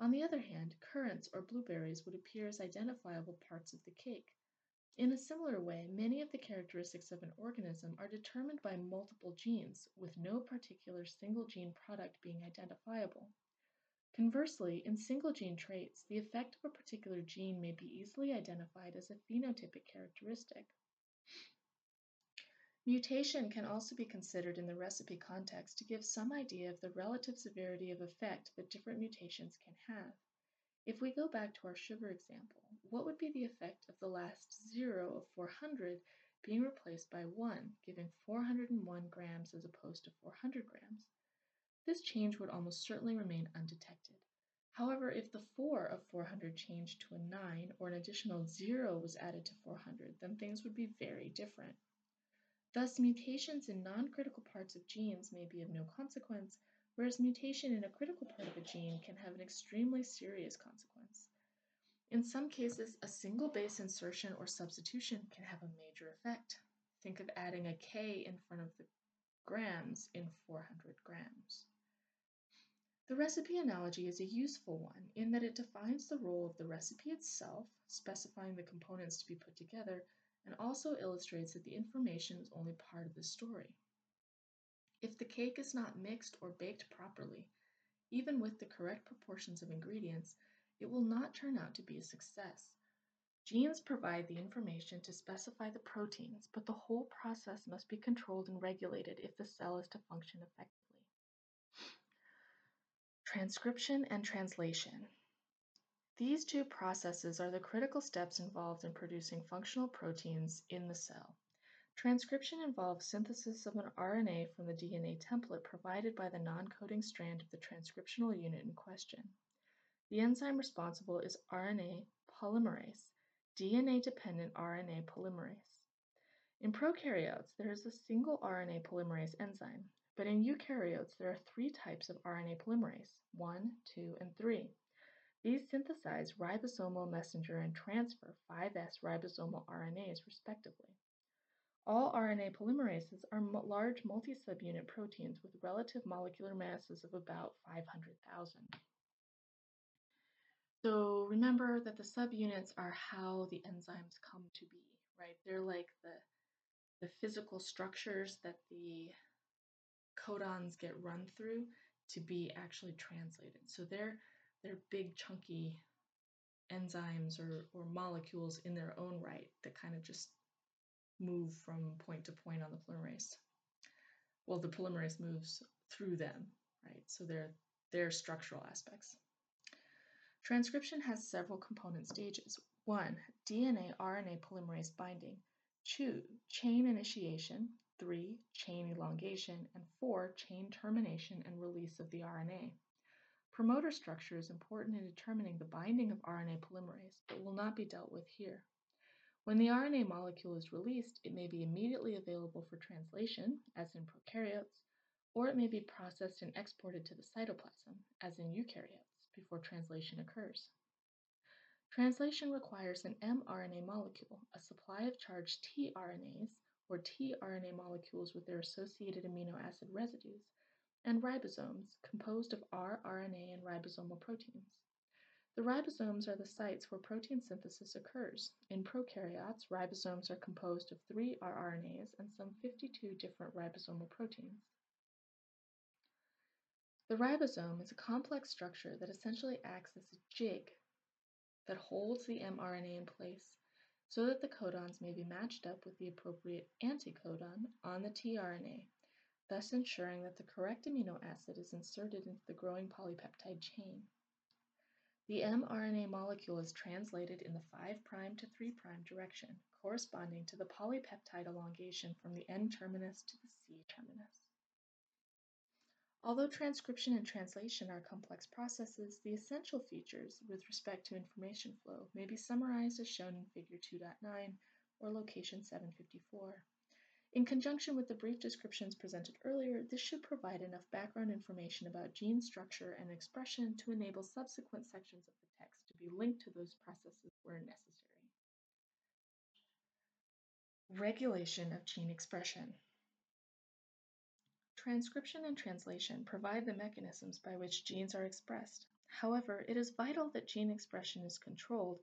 On the other hand, currants or blueberries would appear as identifiable parts of the cake, in a similar way, many of the characteristics of an organism are determined by multiple genes, with no particular single gene product being identifiable. Conversely, in single gene traits, the effect of a particular gene may be easily identified as a phenotypic characteristic. Mutation can also be considered in the recipe context to give some idea of the relative severity of effect that different mutations can have. If we go back to our sugar example, what would be the effect of the last zero of 400 being replaced by 1, giving 401 grams as opposed to 400 grams? This change would almost certainly remain undetected. However, if the 4 of 400 changed to a 9 or an additional 0 was added to 400, then things would be very different. Thus, mutations in non-critical parts of genes may be of no consequence, whereas mutation in a critical part of a gene can have an extremely serious consequence. In some cases, a single base insertion or substitution can have a major effect. Think of adding a K in front of the grams in 400 grams. The recipe analogy is a useful one in that it defines the role of the recipe itself, specifying the components to be put together, and also illustrates that the information is only part of the story. If the cake is not mixed or baked properly, even with the correct proportions of ingredients, it will not turn out to be a success. Genes provide the information to specify the proteins, but the whole process must be controlled and regulated if the cell is to function effectively. Transcription and translation. These two processes are the critical steps involved in producing functional proteins in the cell. Transcription involves synthesis of an RNA from the DNA template provided by the non-coding strand of the transcriptional unit in question. The enzyme responsible is RNA polymerase, DNA-dependent RNA polymerase. In prokaryotes, there is a single RNA polymerase enzyme, but in eukaryotes, there are three types of RNA polymerase, 1, 2, and 3. These synthesize ribosomal messenger and transfer 5S ribosomal RNAs respectively. All RNA polymerases are large multi-subunit proteins with relative molecular masses of about 500,000. So remember that the subunits are how the enzymes come to be, right? They're like the, the physical structures that the codons get run through to be actually translated. So they're they're big chunky enzymes or, or molecules in their own right that kind of just move from point to point on the polymerase. Well, the polymerase moves through them, right? So they're they're structural aspects. Transcription has several component stages. One, DNA RNA polymerase binding. Two, chain initiation. 3. Chain elongation, and 4. Chain termination and release of the RNA. Promoter structure is important in determining the binding of RNA polymerase, but will not be dealt with here. When the RNA molecule is released, it may be immediately available for translation, as in prokaryotes, or it may be processed and exported to the cytoplasm, as in eukaryotes, before translation occurs. Translation requires an mRNA molecule, a supply of charged tRNAs, or tRNA molecules with their associated amino acid residues, and ribosomes, composed of rRNA and ribosomal proteins. The ribosomes are the sites where protein synthesis occurs. In prokaryotes, ribosomes are composed of three rRNAs and some 52 different ribosomal proteins. The ribosome is a complex structure that essentially acts as a jig that holds the mRNA in place so that the codons may be matched up with the appropriate anticodon on the tRNA, thus ensuring that the correct amino acid is inserted into the growing polypeptide chain. The mRNA molecule is translated in the 5' to 3' direction, corresponding to the polypeptide elongation from the N terminus to the C terminus. Although transcription and translation are complex processes, the essential features with respect to information flow may be summarized as shown in Figure 2.9 or Location 754. In conjunction with the brief descriptions presented earlier, this should provide enough background information about gene structure and expression to enable subsequent sections of the text to be linked to those processes where necessary. Regulation of gene expression. Transcription and translation provide the mechanisms by which genes are expressed. However, it is vital that gene expression is controlled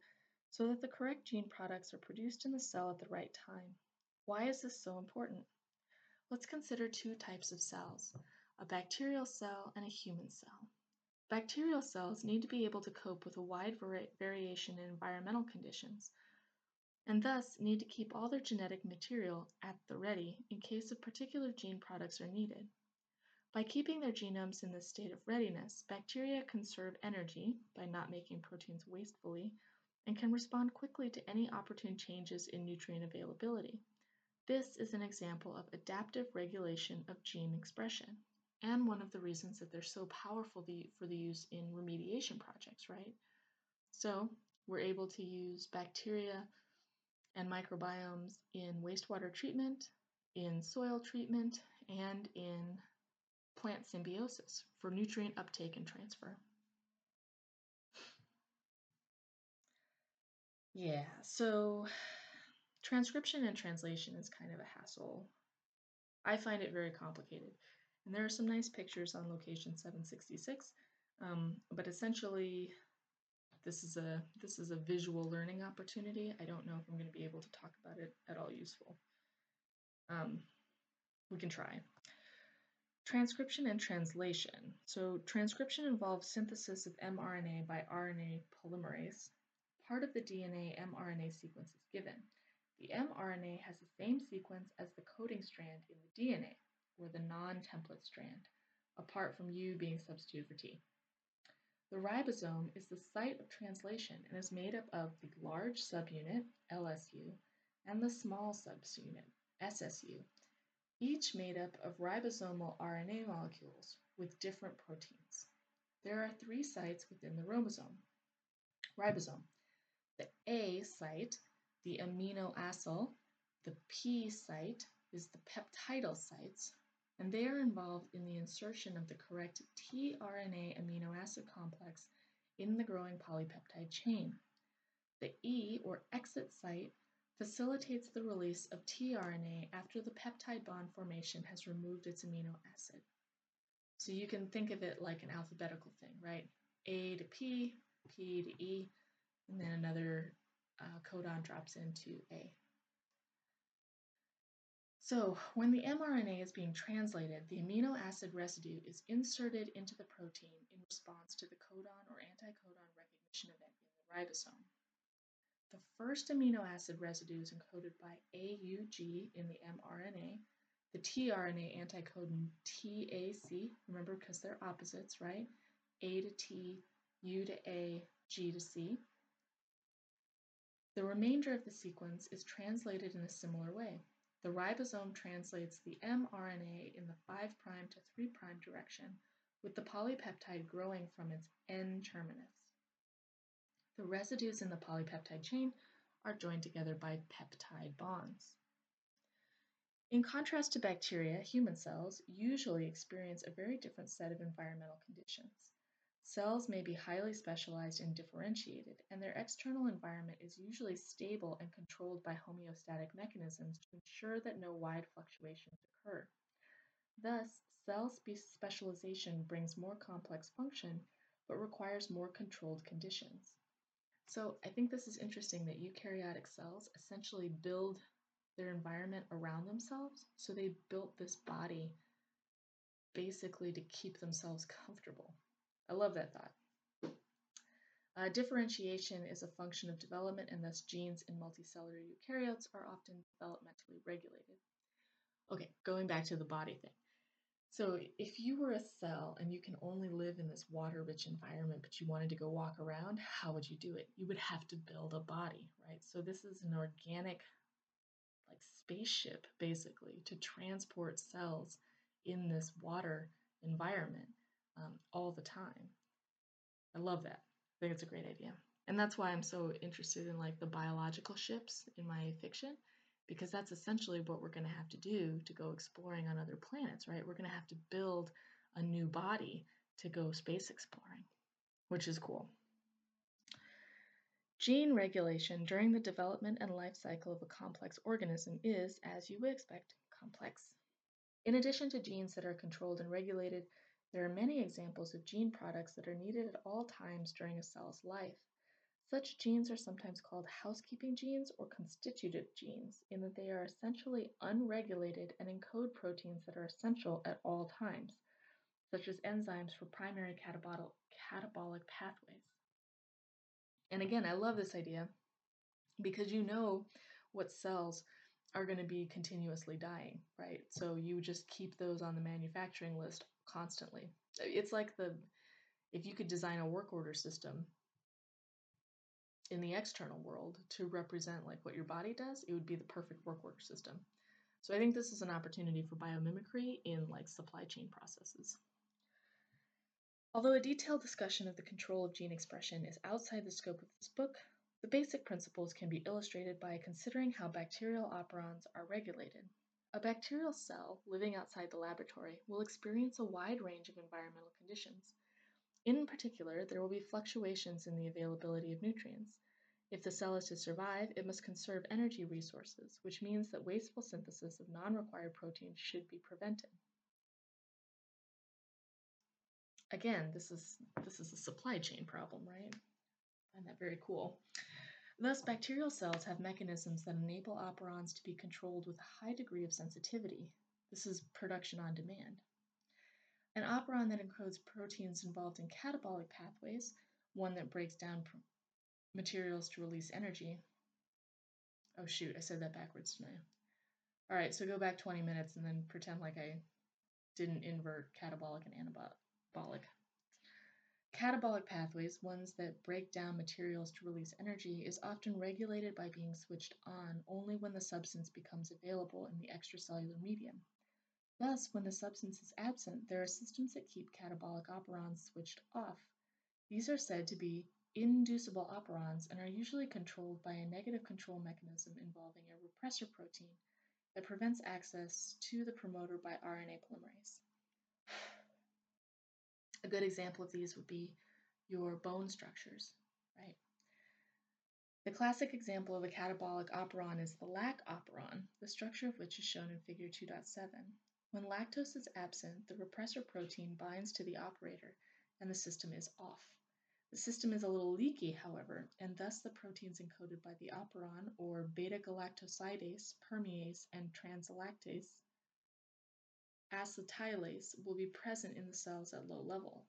so that the correct gene products are produced in the cell at the right time. Why is this so important? Let's consider two types of cells, a bacterial cell and a human cell. Bacterial cells need to be able to cope with a wide variation in environmental conditions, and thus need to keep all their genetic material at the ready in case of particular gene products are needed. By keeping their genomes in this state of readiness, bacteria conserve energy by not making proteins wastefully and can respond quickly to any opportune changes in nutrient availability. This is an example of adaptive regulation of gene expression and one of the reasons that they're so powerful for the use in remediation projects, right? So we're able to use bacteria and microbiomes in wastewater treatment, in soil treatment, and in plant symbiosis for nutrient uptake and transfer. Yeah, so transcription and translation is kind of a hassle. I find it very complicated. And there are some nice pictures on location 766, um, but essentially this is a this is a visual learning opportunity. I don't know if I'm going to be able to talk about it at all useful. Um, we can try. Transcription and translation. So transcription involves synthesis of mRNA by RNA polymerase. Part of the DNA mRNA sequence is given. The mRNA has the same sequence as the coding strand in the DNA, or the non-template strand, apart from U being substituted for T. The ribosome is the site of translation and is made up of the large subunit, LSU, and the small subunit, SSU, each made up of ribosomal RNA molecules with different proteins. There are three sites within the ribosome. Ribosome. The A site, the aminoacyl, the P site is the peptidyl sites, and they are involved in the insertion of the correct tRNA amino acid complex in the growing polypeptide chain. The E, or exit site, facilitates the release of tRNA after the peptide bond formation has removed its amino acid. So you can think of it like an alphabetical thing, right? A to P, P to E, and then another uh, codon drops into A. So when the mRNA is being translated, the amino acid residue is inserted into the protein in response to the codon or anticodon recognition event in the ribosome. The first amino acid residue is encoded by AUG in the mRNA, the tRNA anticodon TAC, remember because they're opposites, right? A to T, U to A, G to C. The remainder of the sequence is translated in a similar way. The ribosome translates the mRNA in the 5' to 3' direction, with the polypeptide growing from its N terminus. The residues in the polypeptide chain are joined together by peptide bonds. In contrast to bacteria, human cells usually experience a very different set of environmental conditions. Cells may be highly specialized and differentiated, and their external environment is usually stable and controlled by homeostatic mechanisms to ensure that no wide fluctuations occur. Thus, cell specialization brings more complex function, but requires more controlled conditions. So I think this is interesting that eukaryotic cells essentially build their environment around themselves. So they built this body basically to keep themselves comfortable. I love that thought. Uh, differentiation is a function of development, and thus genes in multicellular eukaryotes are often developmentally regulated. Okay, going back to the body thing. So if you were a cell and you can only live in this water-rich environment, but you wanted to go walk around, how would you do it? You would have to build a body, right? So this is an organic like spaceship basically to transport cells in this water environment um, all the time. I love that. I think it's a great idea. And that's why I'm so interested in like the biological ships in my fiction because that's essentially what we're going to have to do to go exploring on other planets, right? We're going to have to build a new body to go space exploring, which is cool. Gene regulation during the development and life cycle of a complex organism is, as you would expect, complex. In addition to genes that are controlled and regulated, there are many examples of gene products that are needed at all times during a cell's life. Such genes are sometimes called housekeeping genes or constitutive genes in that they are essentially unregulated and encode proteins that are essential at all times, such as enzymes for primary catabolic, pathways. And again, I love this idea because you know what cells are going to be continuously dying, right? So you just keep those on the manufacturing list constantly. It's like the if you could design a work order system in the external world to represent like what your body does, it would be the perfect work order system. So I think this is an opportunity for biomimicry in like supply chain processes. Although a detailed discussion of the control of gene expression is outside the scope of this book, the basic principles can be illustrated by considering how bacterial operons are regulated. A bacterial cell living outside the laboratory will experience a wide range of environmental conditions. In particular, there will be fluctuations in the availability of nutrients. If the cell is to survive, it must conserve energy resources, which means that wasteful synthesis of non-required proteins should be prevented. Again, this is this is a supply chain problem, right? I find that very cool. Thus, bacterial cells have mechanisms that enable operons to be controlled with a high degree of sensitivity. This is production on demand. An operon that encodes proteins involved in catabolic pathways, one that breaks down materials to release energy. Oh shoot, I said that backwards, I? All right, so go back 20 minutes and then pretend like I didn't invert catabolic and anabolic. Catabolic pathways, ones that break down materials to release energy, is often regulated by being switched on only when the substance becomes available in the extracellular medium. Thus, when the substance is absent, there are systems that keep catabolic operons switched off. These are said to be inducible operons and are usually controlled by a negative control mechanism involving a repressor protein that prevents access to the promoter by RNA polymerase. A good example of these would be your bone structures, right? The classic example of a catabolic operon is the lac operon, the structure of which is shown in figure 2.7. When lactose is absent, the repressor protein binds to the operator and the system is off. The system is a little leaky, however, and thus the proteins encoded by the operon or beta-galactosidase, permease, and translactase acetylase will be present in the cells at low level.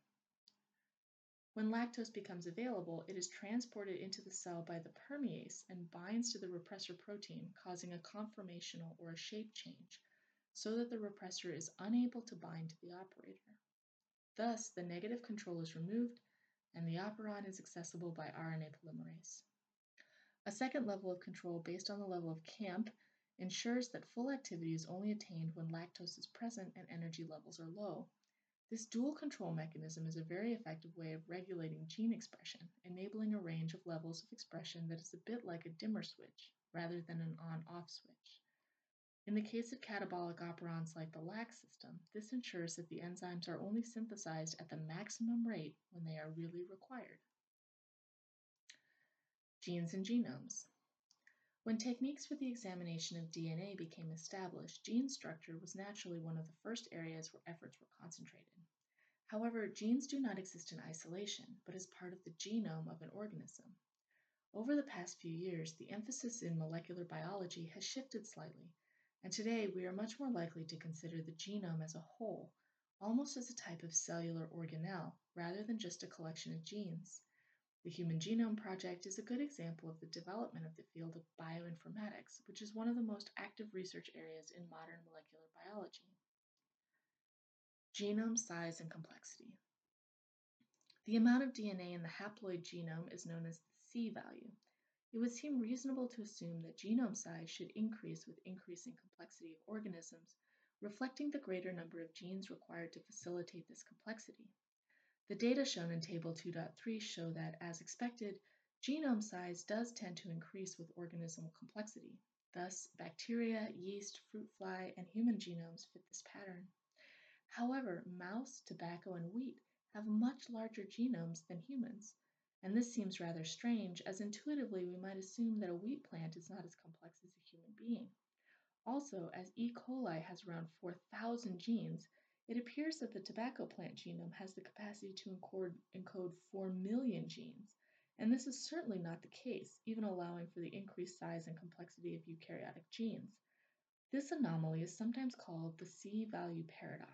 When lactose becomes available, it is transported into the cell by the permease and binds to the repressor protein, causing a conformational or a shape change, so that the repressor is unable to bind to the operator. Thus, the negative control is removed and the operon is accessible by RNA polymerase. A second level of control based on the level of CAMP ensures that full activity is only attained when lactose is present and energy levels are low. This dual control mechanism is a very effective way of regulating gene expression, enabling a range of levels of expression that is a bit like a dimmer switch rather than an on-off switch. In the case of catabolic operons like the LAC system, this ensures that the enzymes are only synthesized at the maximum rate when they are really required. Genes and genomes. When techniques for the examination of DNA became established, gene structure was naturally one of the first areas where efforts were concentrated. However, genes do not exist in isolation, but as part of the genome of an organism. Over the past few years, the emphasis in molecular biology has shifted slightly and today we are much more likely to consider the genome as a whole, almost as a type of cellular organelle, rather than just a collection of genes. The Human Genome Project is a good example of the development of the field of bioinformatics, which is one of the most active research areas in modern molecular biology. Genome size and complexity. The amount of DNA in the haploid genome is known as the C value it would seem reasonable to assume that genome size should increase with increasing complexity of organisms, reflecting the greater number of genes required to facilitate this complexity. The data shown in Table 2.3 show that, as expected, genome size does tend to increase with organism complexity. Thus, bacteria, yeast, fruit fly, and human genomes fit this pattern. However, mouse, tobacco, and wheat have much larger genomes than humans, and this seems rather strange, as intuitively we might assume that a wheat plant is not as complex as a human being. Also, as E. coli has around 4,000 genes, it appears that the tobacco plant genome has the capacity to encode, encode 4 million genes, and this is certainly not the case, even allowing for the increased size and complexity of eukaryotic genes. This anomaly is sometimes called the C value paradox.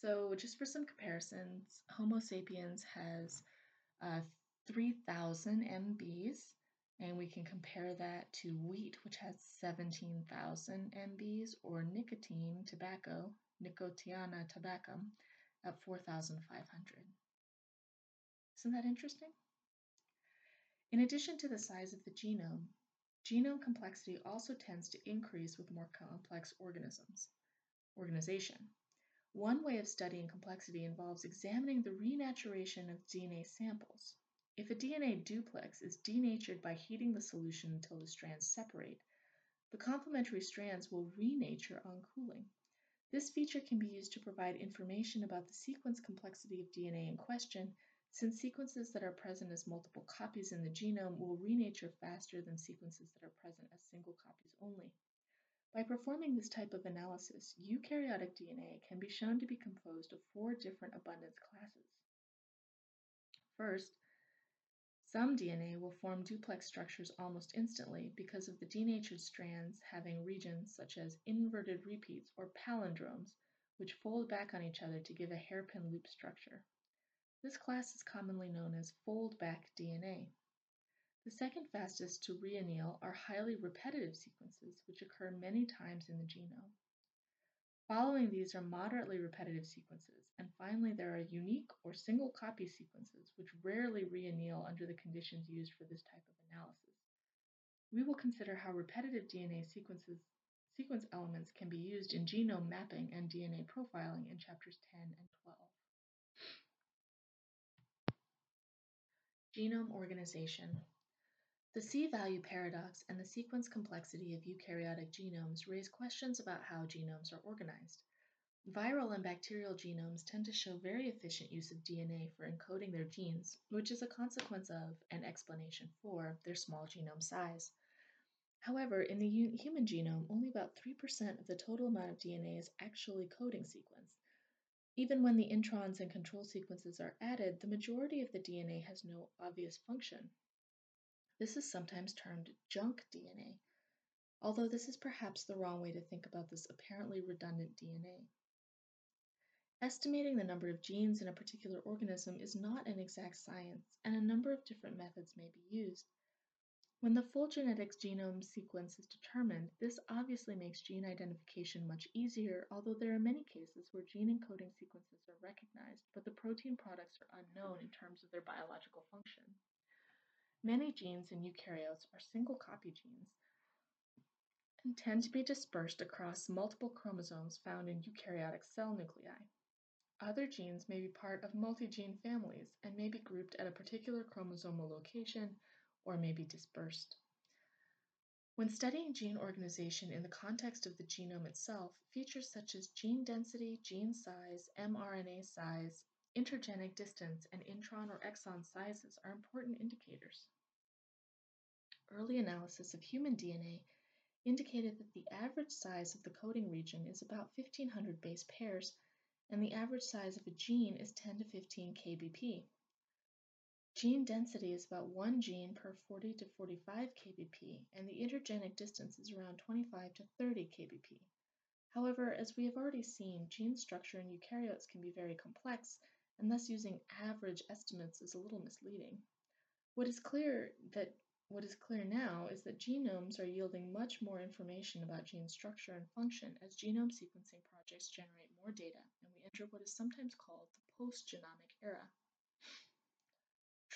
So just for some comparisons, Homo sapiens has uh, 3,000 MBs, and we can compare that to wheat, which has 17,000 MBs, or nicotine tobacco, Nicotiana tabacum, at 4,500. Isn't that interesting? In addition to the size of the genome, genome complexity also tends to increase with more complex organisms. Organization. One way of studying complexity involves examining the renaturation of DNA samples. If a DNA duplex is denatured by heating the solution until the strands separate, the complementary strands will renature on cooling. This feature can be used to provide information about the sequence complexity of DNA in question since sequences that are present as multiple copies in the genome will renature faster than sequences that are present as single copies only. By performing this type of analysis, eukaryotic DNA can be shown to be composed of four different abundance classes. First, some DNA will form duplex structures almost instantly because of the denatured strands having regions such as inverted repeats or palindromes, which fold back on each other to give a hairpin loop structure. This class is commonly known as fold-back DNA. The second fastest to reanneal are highly repetitive sequences, which occur many times in the genome. Following these are moderately repetitive sequences, and finally there are unique or single copy sequences, which rarely reanneal under the conditions used for this type of analysis. We will consider how repetitive DNA sequences, sequence elements can be used in genome mapping and DNA profiling in chapters 10 and 12. Genome organization. The C-value paradox and the sequence complexity of eukaryotic genomes raise questions about how genomes are organized. Viral and bacterial genomes tend to show very efficient use of DNA for encoding their genes, which is a consequence of and explanation for their small genome size. However, in the human genome, only about 3% of the total amount of DNA is actually coding sequence, even when the introns and control sequences are added, the majority of the DNA has no obvious function. This is sometimes termed junk DNA, although this is perhaps the wrong way to think about this apparently redundant DNA. Estimating the number of genes in a particular organism is not an exact science, and a number of different methods may be used. When the full genetic genome sequence is determined, this obviously makes gene identification much easier, although there are many cases where gene encoding sequences are recognized, but the protein products are unknown in terms of their biological function. Many genes in eukaryotes are single copy genes and tend to be dispersed across multiple chromosomes found in eukaryotic cell nuclei. Other genes may be part of multi-gene families and may be grouped at a particular chromosomal location or may be dispersed. When studying gene organization in the context of the genome itself, features such as gene density, gene size, mRNA size, intergenic distance, and intron or exon sizes are important indicators. Early analysis of human DNA indicated that the average size of the coding region is about 1500 base pairs, and the average size of a gene is 10 to 15 kbp. Gene density is about one gene per 40 to 45 kbp, and the intergenic distance is around 25 to 30 kbp. However, as we have already seen, gene structure in eukaryotes can be very complex, and thus using average estimates is a little misleading. What is clear that what is clear now is that genomes are yielding much more information about gene structure and function as genome sequencing projects generate more data, enter what is sometimes called the post-genomic era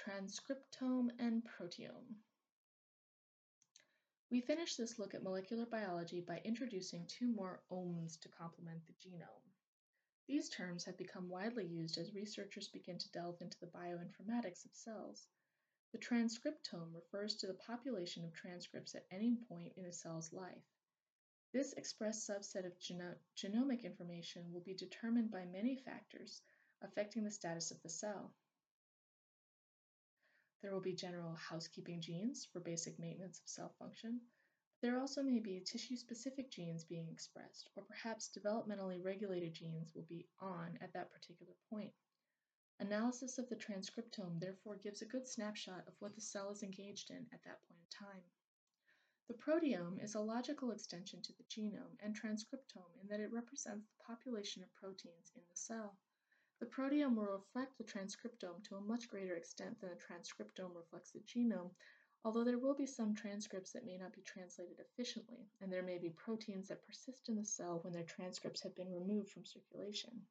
transcriptome and proteome. We finish this look at molecular biology by introducing two more omes to complement the genome. These terms have become widely used as researchers begin to delve into the bioinformatics of cells. The transcriptome refers to the population of transcripts at any point in a cell's life. This expressed subset of geno genomic information will be determined by many factors affecting the status of the cell. There will be general housekeeping genes for basic maintenance of cell function. There also may be tissue-specific genes being expressed, or perhaps developmentally regulated genes will be on at that particular point. Analysis of the transcriptome therefore gives a good snapshot of what the cell is engaged in at that point in time. The proteome is a logical extension to the genome and transcriptome in that it represents the population of proteins in the cell. The proteome will reflect the transcriptome to a much greater extent than the transcriptome reflects the genome, although there will be some transcripts that may not be translated efficiently, and there may be proteins that persist in the cell when their transcripts have been removed from circulation.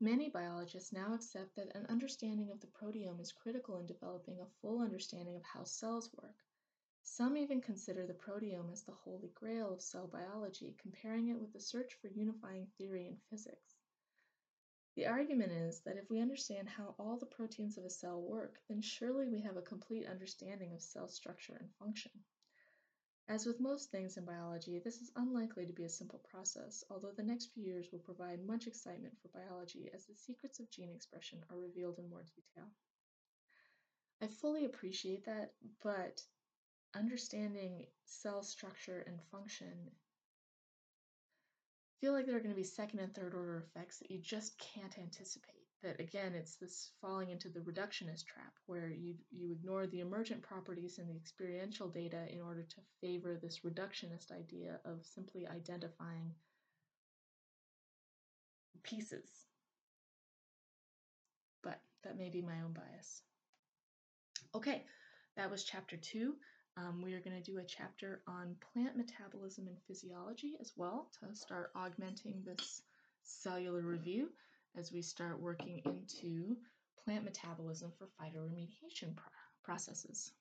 Many biologists now accept that an understanding of the proteome is critical in developing a full understanding of how cells work. Some even consider the proteome as the holy grail of cell biology, comparing it with the search for unifying theory in physics. The argument is that if we understand how all the proteins of a cell work, then surely we have a complete understanding of cell structure and function. As with most things in biology, this is unlikely to be a simple process, although the next few years will provide much excitement for biology as the secrets of gene expression are revealed in more detail. I fully appreciate that, but understanding cell structure and function feel like there are going to be second and third order effects that you just can't anticipate. That again, it's this falling into the reductionist trap where you, you ignore the emergent properties and the experiential data in order to favor this reductionist idea of simply identifying pieces. But that may be my own bias. Okay, that was chapter two. Um, we are going to do a chapter on plant metabolism and physiology as well to start augmenting this cellular review as we start working into plant metabolism for phytoremediation processes.